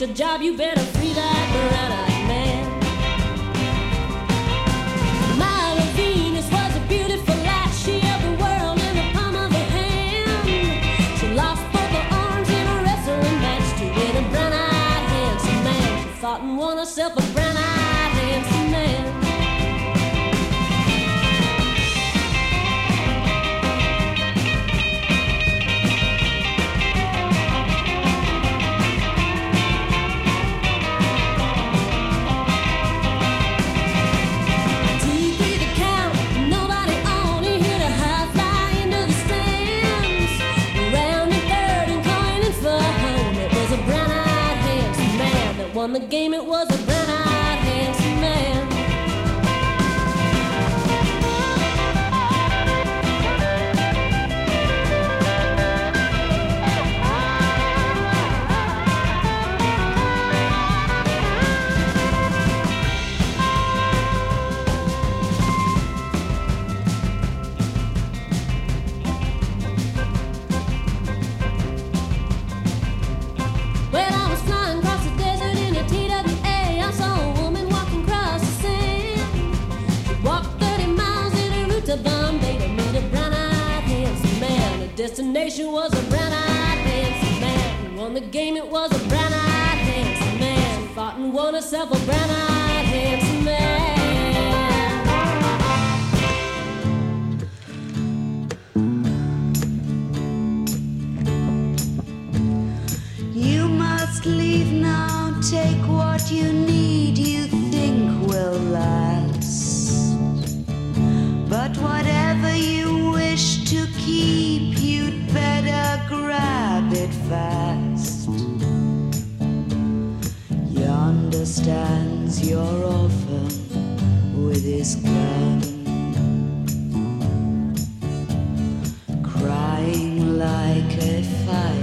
your job, you better freedom. won the game, it was a destination was a brown eyed handsome man. Who won the game, it was a brown eyed handsome man. She fought and won herself a brown eyed handsome man. You must leave now, take what you need. stands your orphan with his gun, crying like a fire.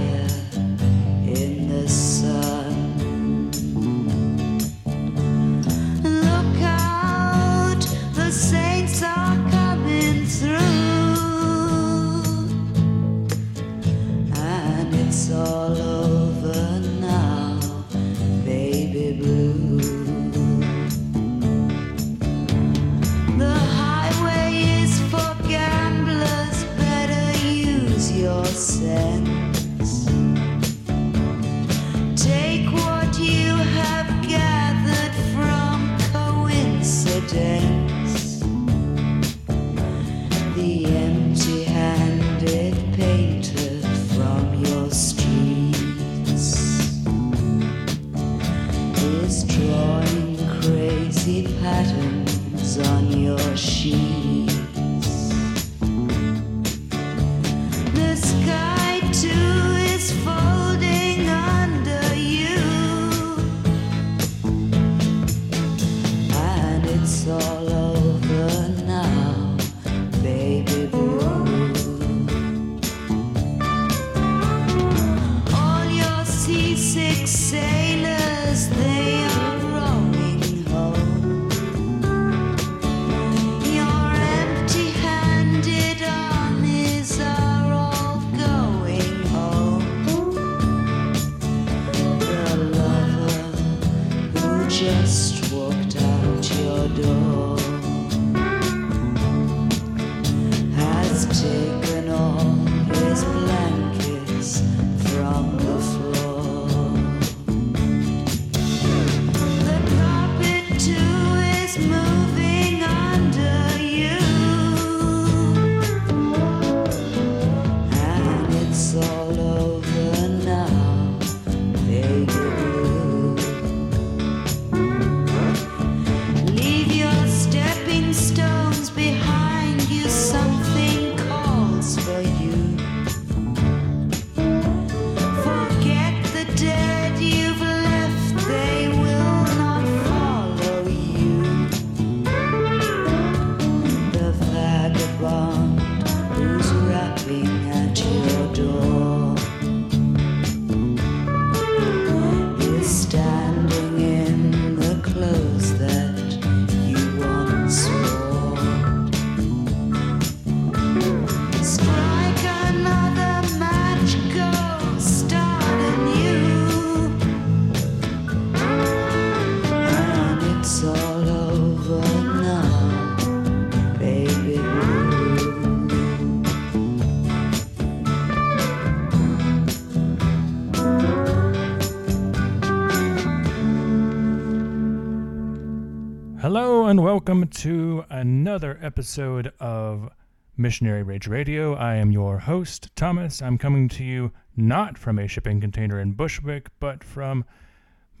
Hello and welcome to another episode of Missionary Rage Radio. I am your host, Thomas. I'm coming to you not from a shipping container in Bushwick, but from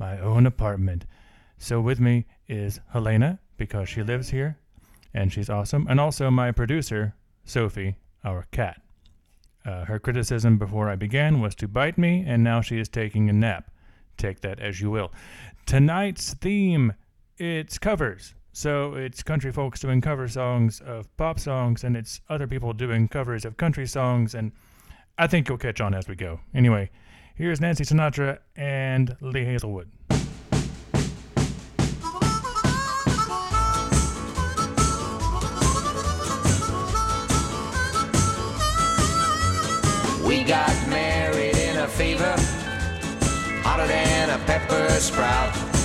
my own apartment. So with me is Helena, because she lives here and she's awesome, and also my producer, Sophie, our cat. Uh, her criticism before I began was to bite me, and now she is taking a nap. Take that as you will. Tonight's theme it's covers. So it's country folks doing cover songs of pop songs, and it's other people doing covers of country songs, and I think you'll catch on as we go. Anyway, here's Nancy Sinatra and Lee Hazlewood. We got married in a fever, hotter than a pepper sprout.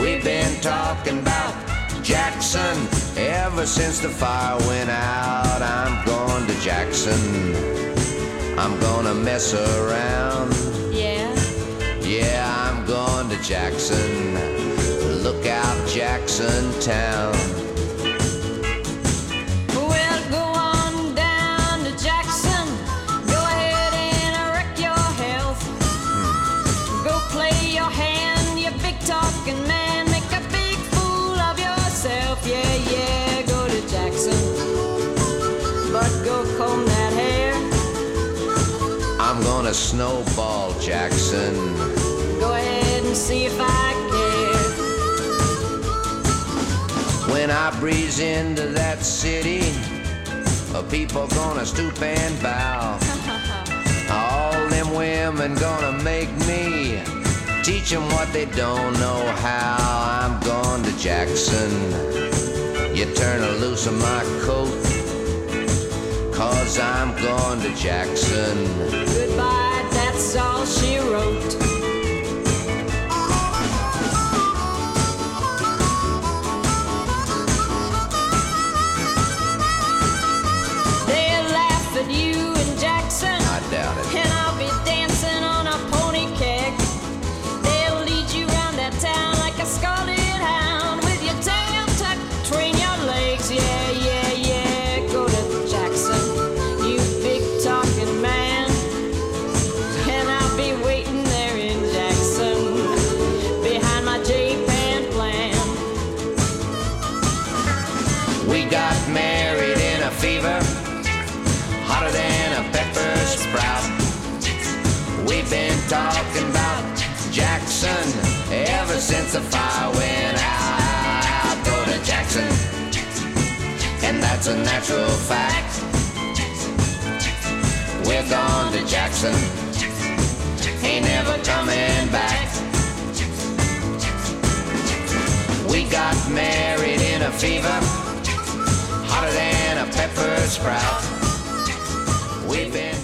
We've been talking about Jackson ever since the fire went out. I'm going to Jackson. I'm gonna mess around. Yeah. Yeah, I'm going to Jackson. Look out, Jackson Town. Snowball Jackson. Go ahead and see if I care. When I breeze into that city, people gonna stoop and bow. All them women gonna make me teach them what they don't know how. I'm going to Jackson. You turn a loose of my coat, cause I'm going to Jackson. All she wrote. The fire went out. Go to Jackson, and that's a natural fact. We're gone to Jackson, ain't never coming back. We got married in a fever hotter than a pepper sprout. We've been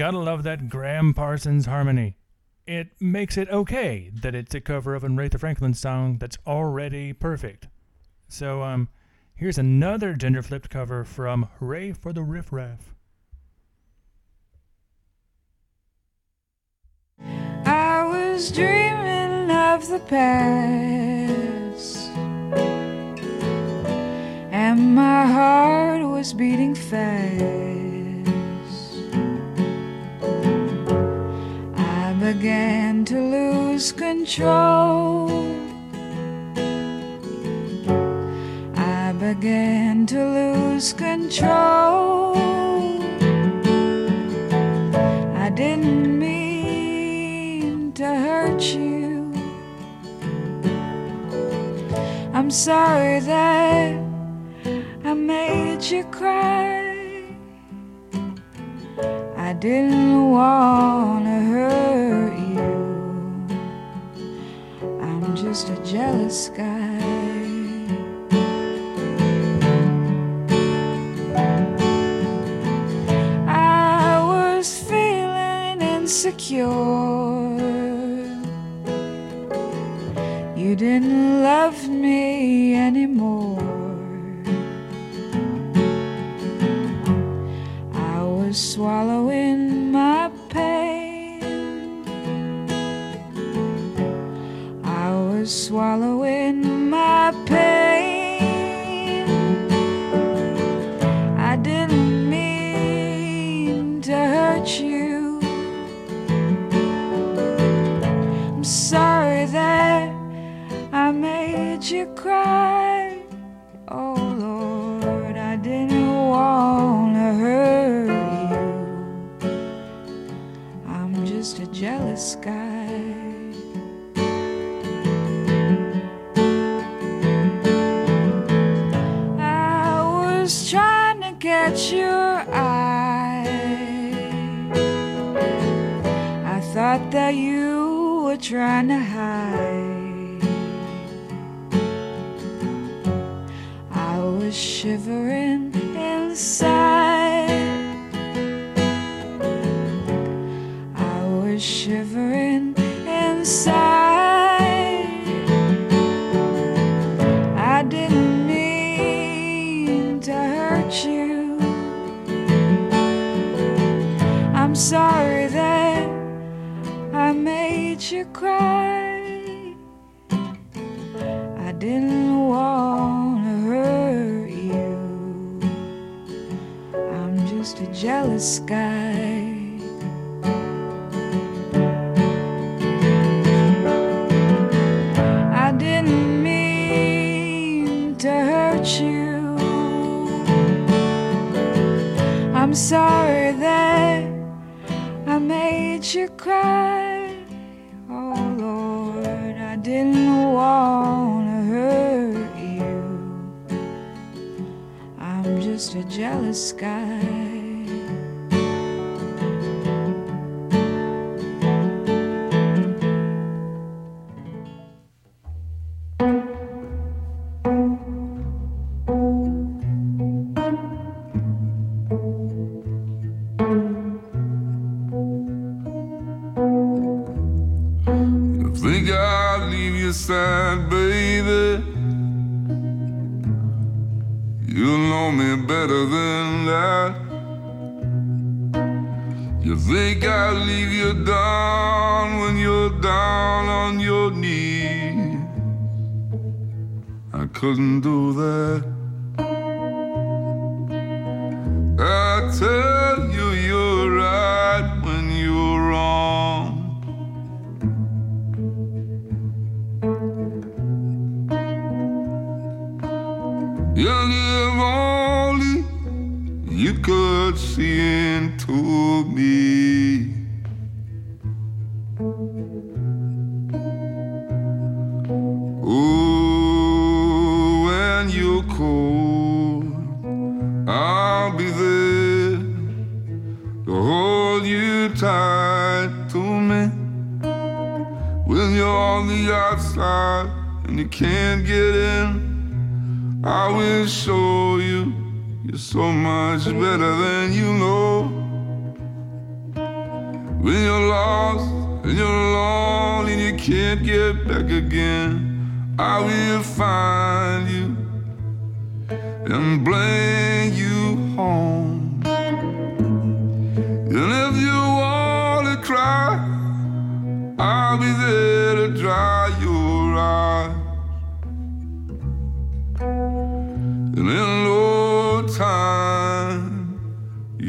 gotta love that Gram Parsons harmony. It makes it okay that it's a cover of an Aretha Franklin song that's already perfect. So, um, here's another gender flipped cover from Hooray for the Riff Raff. I was dreaming of the past, and my heart was beating fast. Began to lose control. I began to lose control. I didn't mean to hurt you. I'm sorry that I made you cry. Didn't want to hurt you. I'm just a jealous guy. I was feeling insecure. You didn't love me anymore. Was swallowing my pain. I was swallowing my pain. That you were trying to hide. I was shivering jealous than that. You think I'd leave you down when you're down on your knees? I couldn't do that. I tell could see into me. Ooh, when you're cold, I'll be there to hold you tight to me. When you're on the outside and you can't get in. I will show you you're so much better than you know. When you're lost and you're alone and you can't get back again, I will find you and bring you home. And if you wanna cry, I'll be there to dry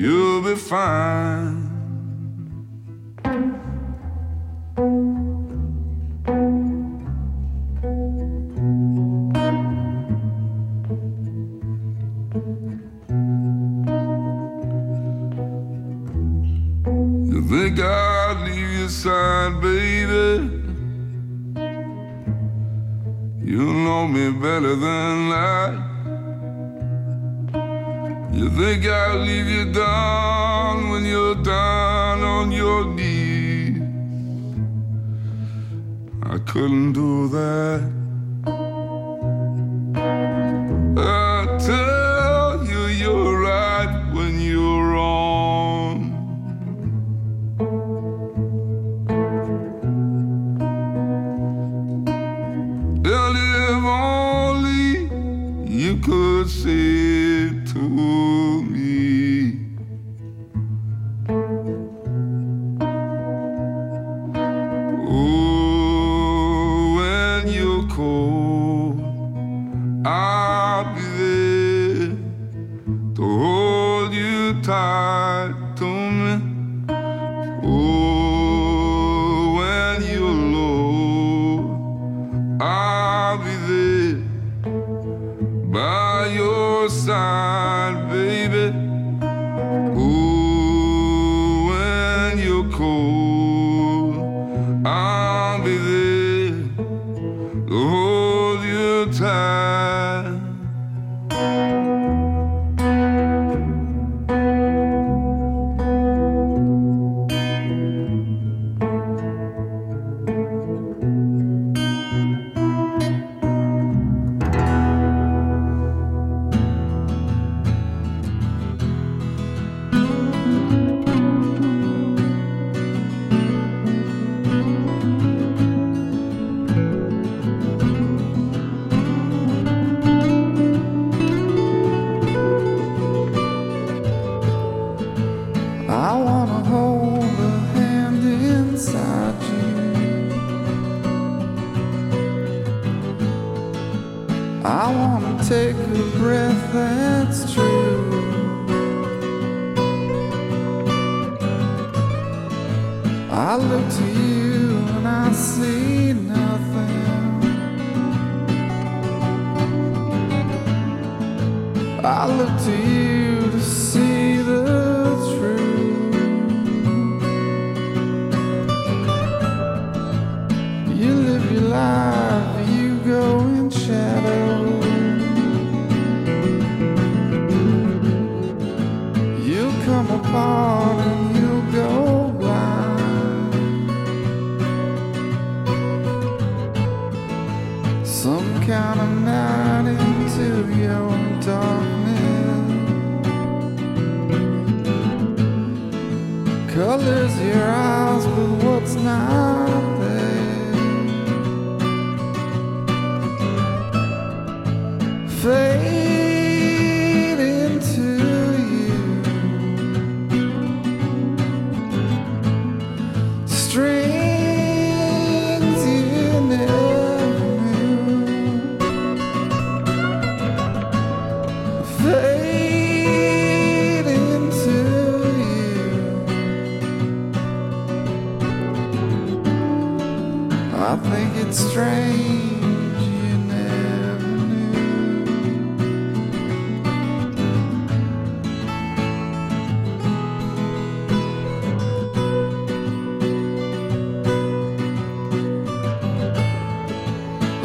you'll be fine. You think I'd leave your side, baby? You know me better than that. You think I'd leave you down when you're down on your knees? I couldn't do that.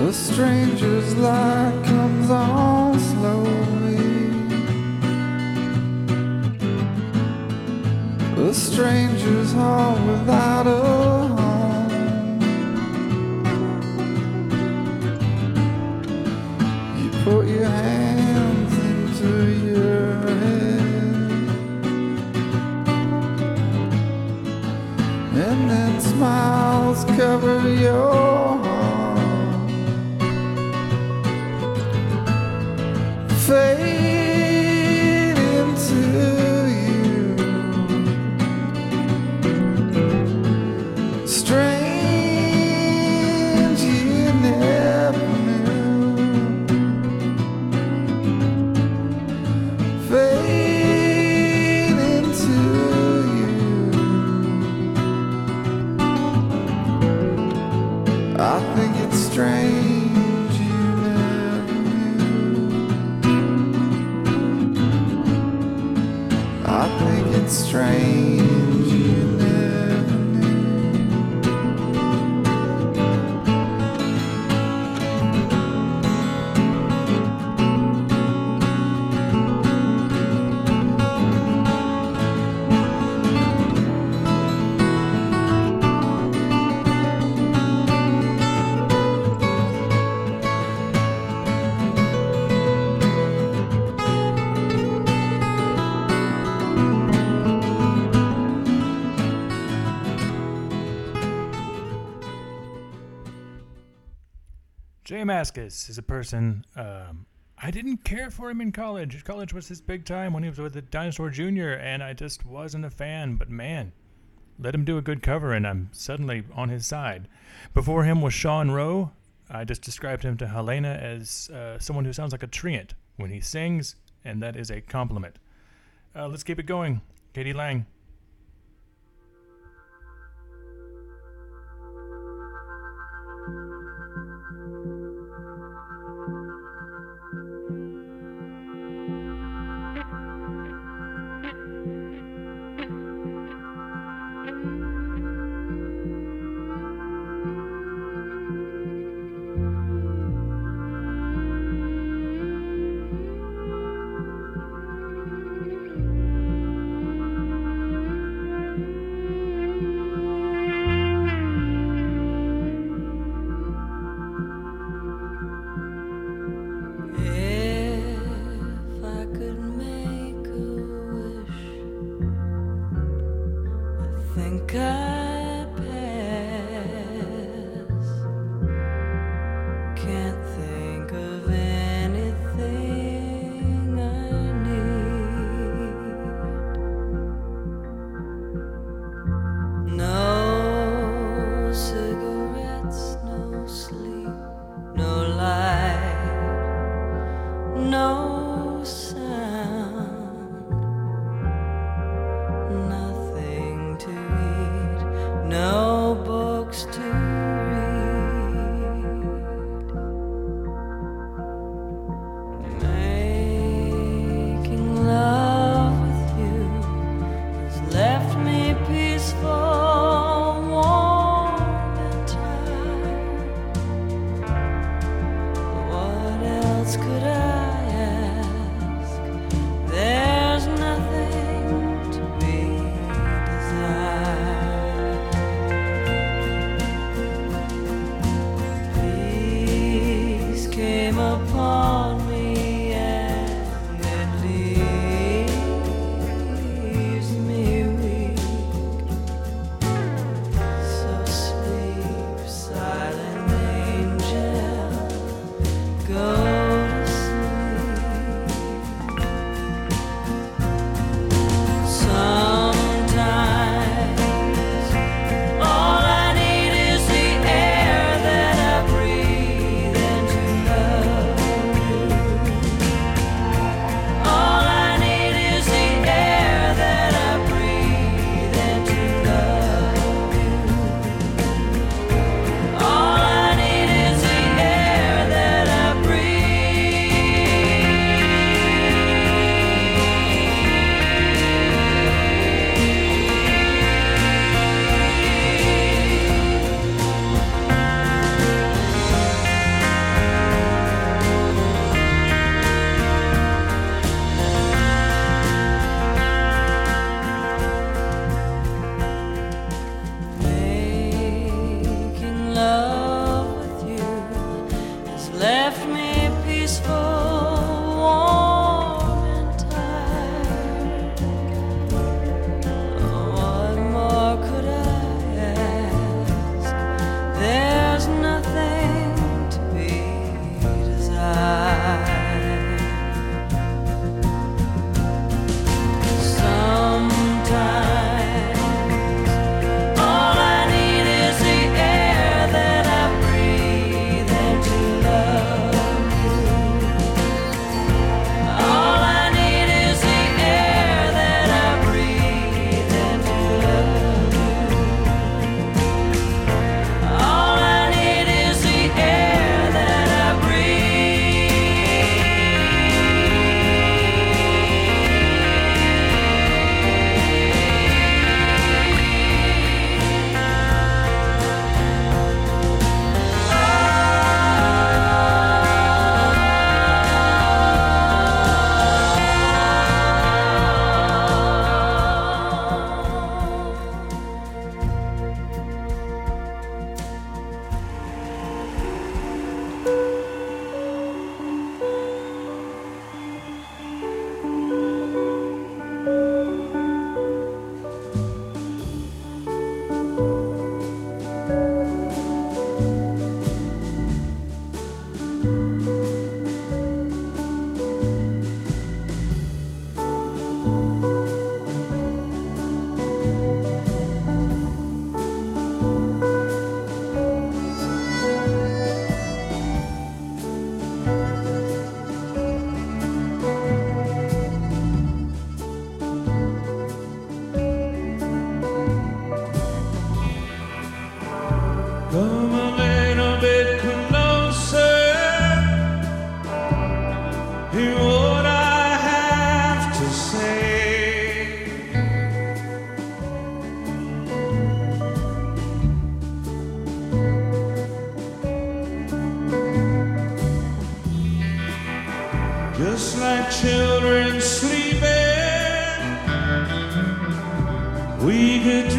A stranger's light comes on slowly. A stranger's heart without a home. You put your hands into your head. and then smiles cover your Fade think J Mascis is a person um, I didn't care for him in college. College was his big time when he was with the Dinosaur Jr. and I just wasn't a fan. But man, let him do a good cover and I'm suddenly on his side. Before him was Sean Rowe. I just described him to Helena as uh, someone who sounds like a treant when he sings, and that is a compliment. Uh, let's keep it going. k.d. lang. kıskıra children sleeping, we could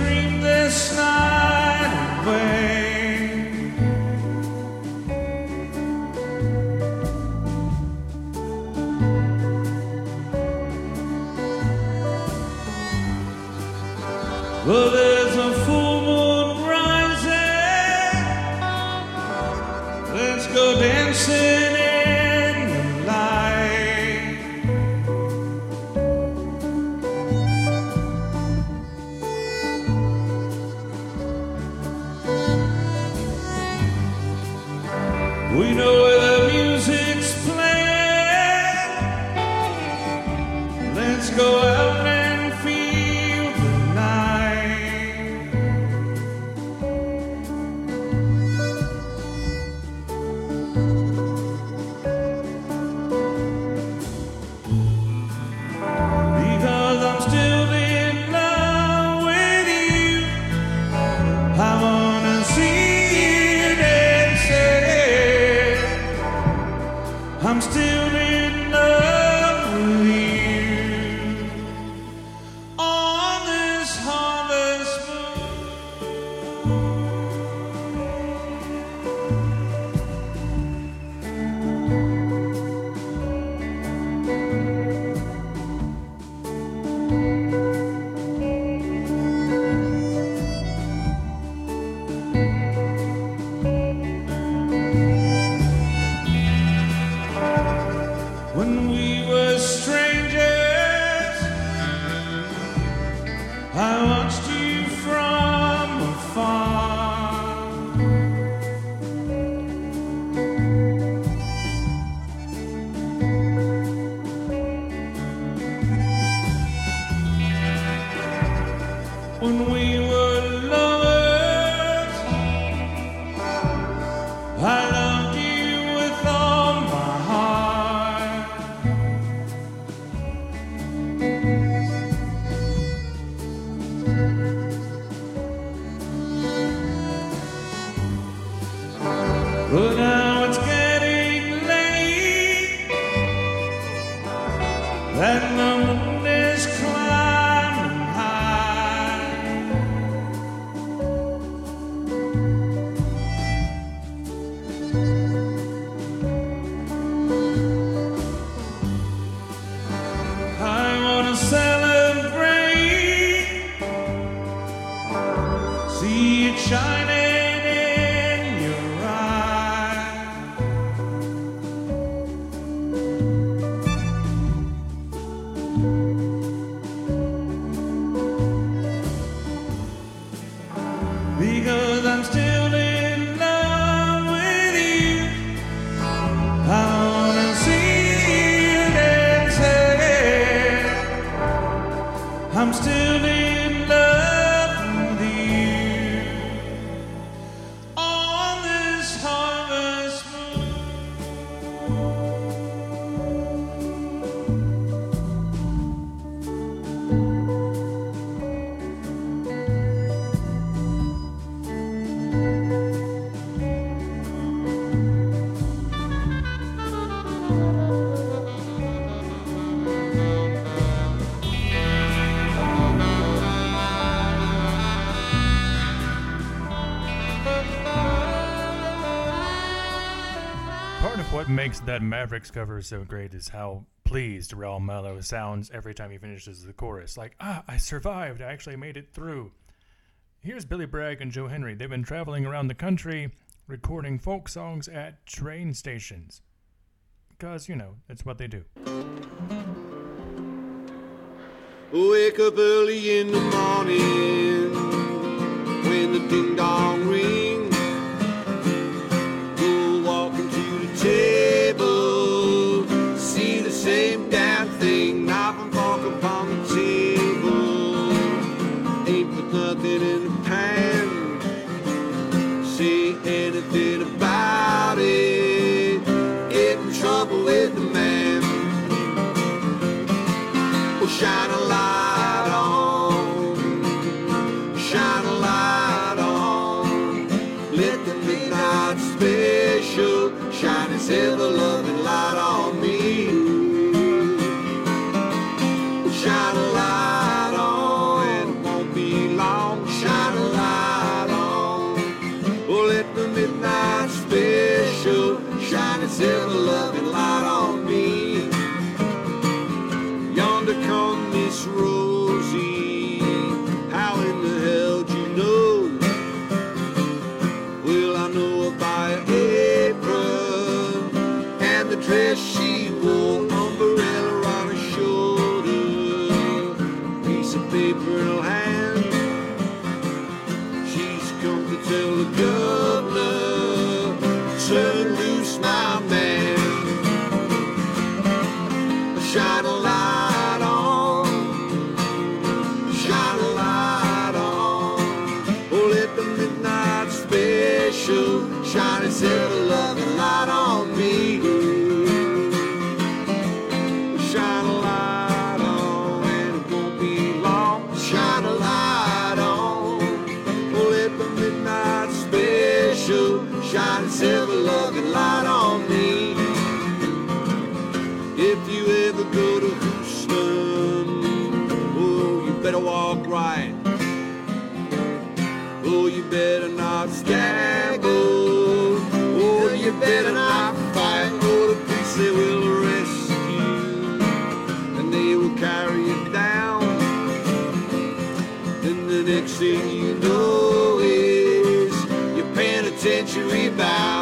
makes that Mavericks cover so great is how pleased Raul Malo sounds every time he finishes the chorus. Like, ah, I survived. I actually made it through. Here's Billy Bragg and Joe Henry. They've been traveling around the country recording folk songs at train stations. Because, you know, it's what they do. Wake up early in the morning when the ding dong rings. shine a light. paper in her hand. She's come to tell the governor, turn loose my man. Shine a light on, shine a light on. Oh, let the midnight special shine itself. next you know is your penitentiary vow.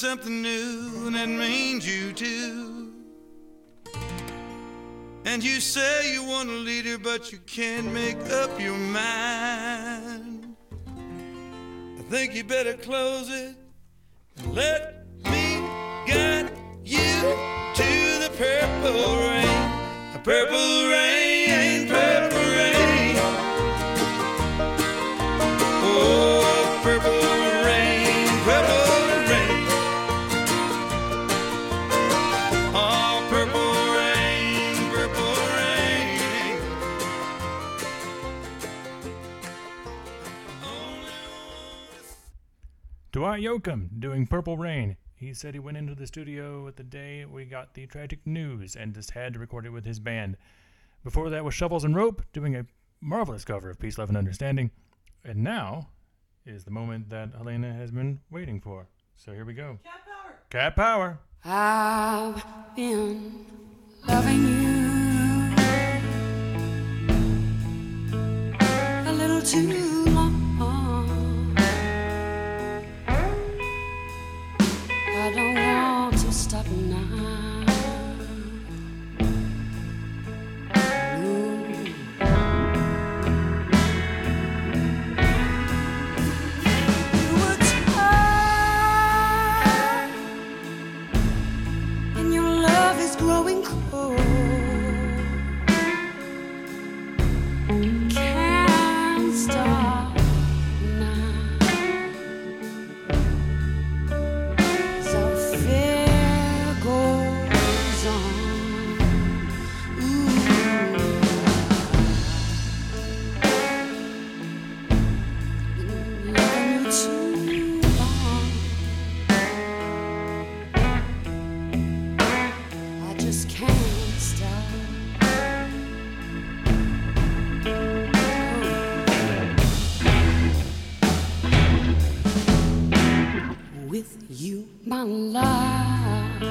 Something new, and that means you too. And you say you want a leader, but you can't make up your mind. I think you better close it and let me guide you to the purple rain. A purple rain, Dwight Yoakam doing Purple Rain. He said he went into the studio the day we got the tragic news and just had to record it with his band. Before that was Shovels and Rope doing a marvelous cover of Peace, Love, and Understanding. And now is the moment that Helena has been waiting for. So here we go. Cat Power! Cat Power! I've been loving you a little too my life,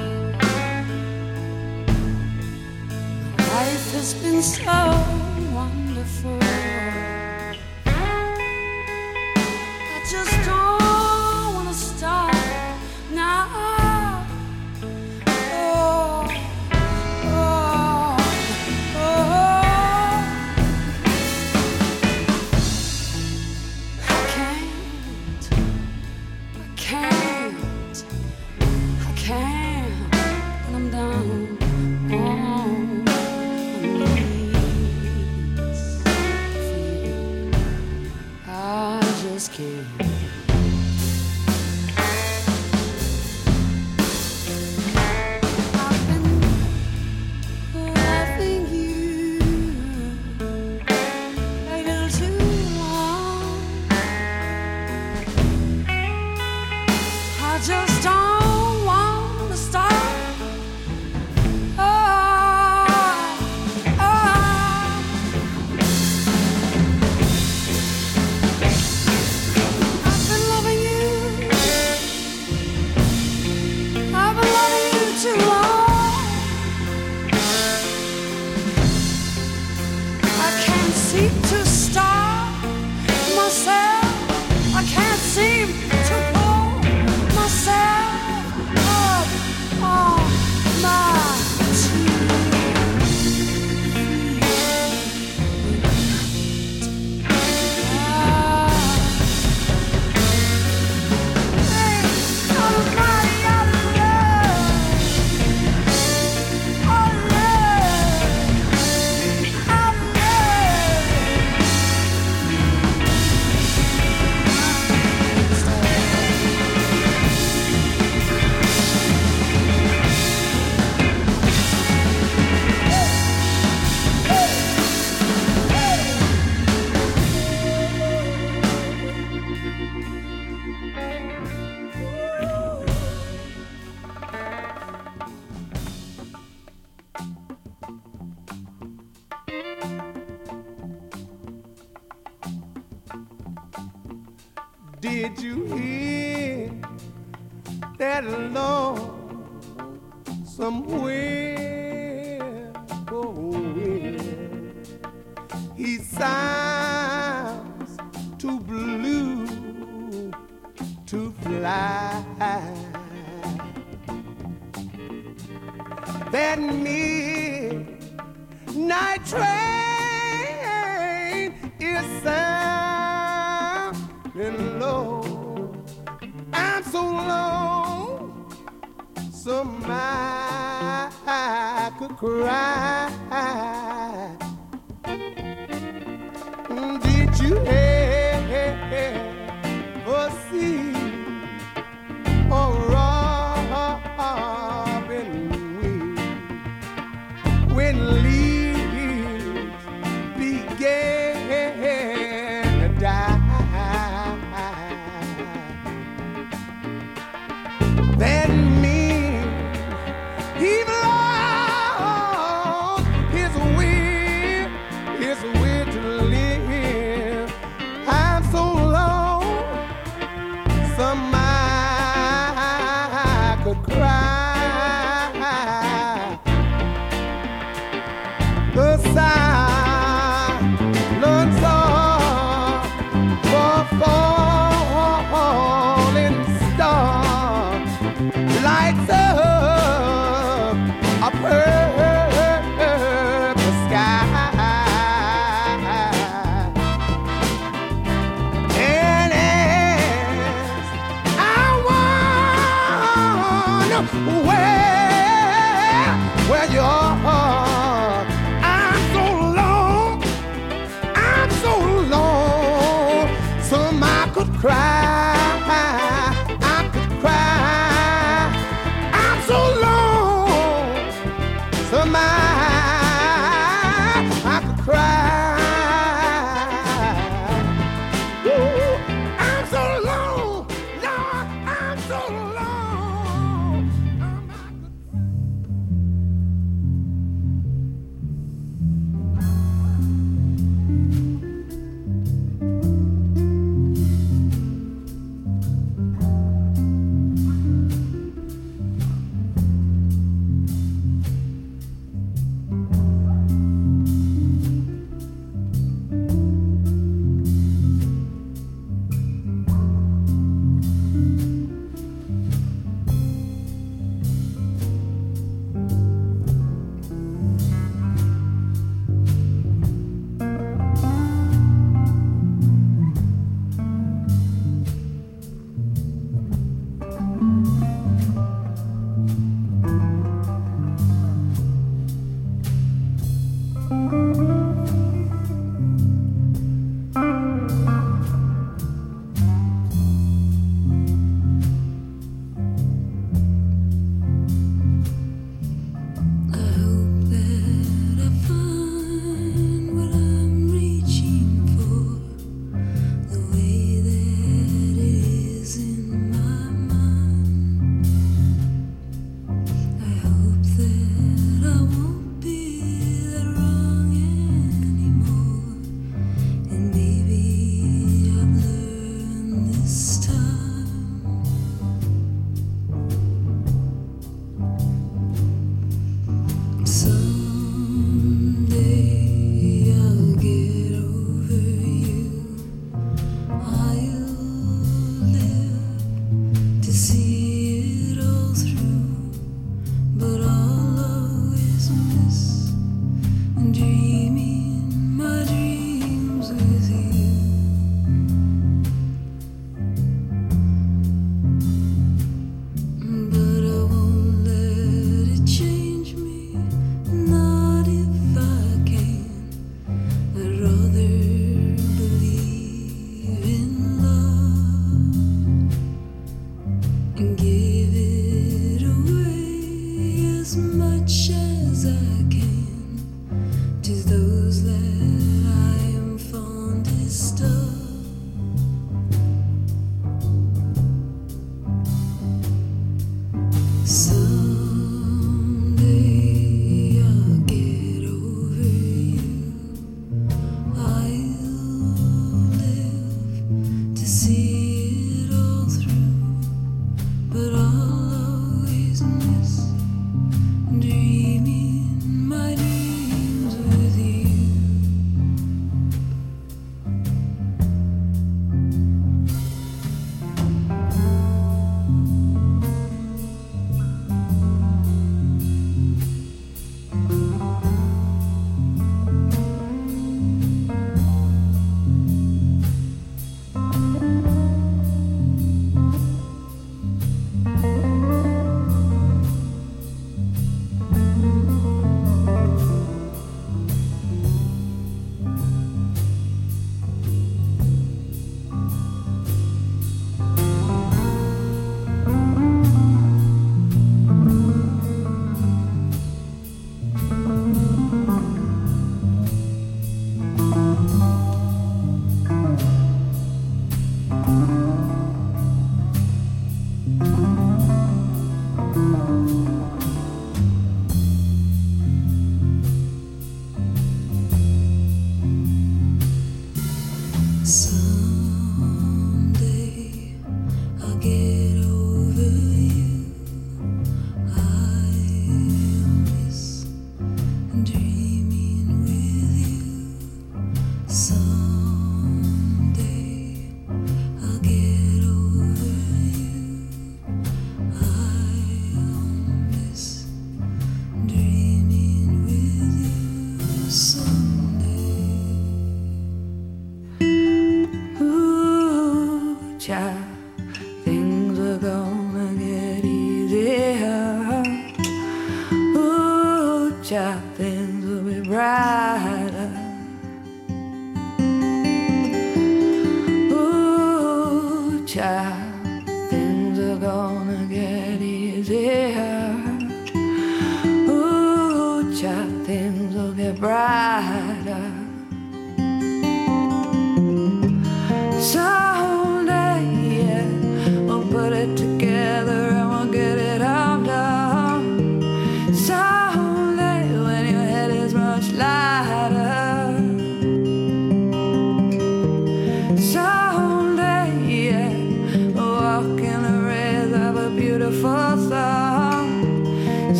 life has been so Did you hear that alone somewhere? Oh, yeah. He sounds too blue to fly. That midnight train. cry.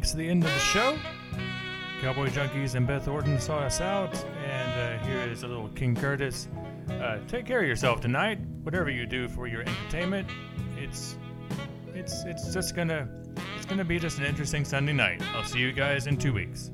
makes the end of the show. Cowboy Junkies and Beth Orton saw us out, and uh, here is a little King Curtis. Uh, take care of yourself tonight. Whatever you do for your entertainment, it's it's it's just gonna it's gonna be just an interesting Sunday night. I'll see you guys in two weeks.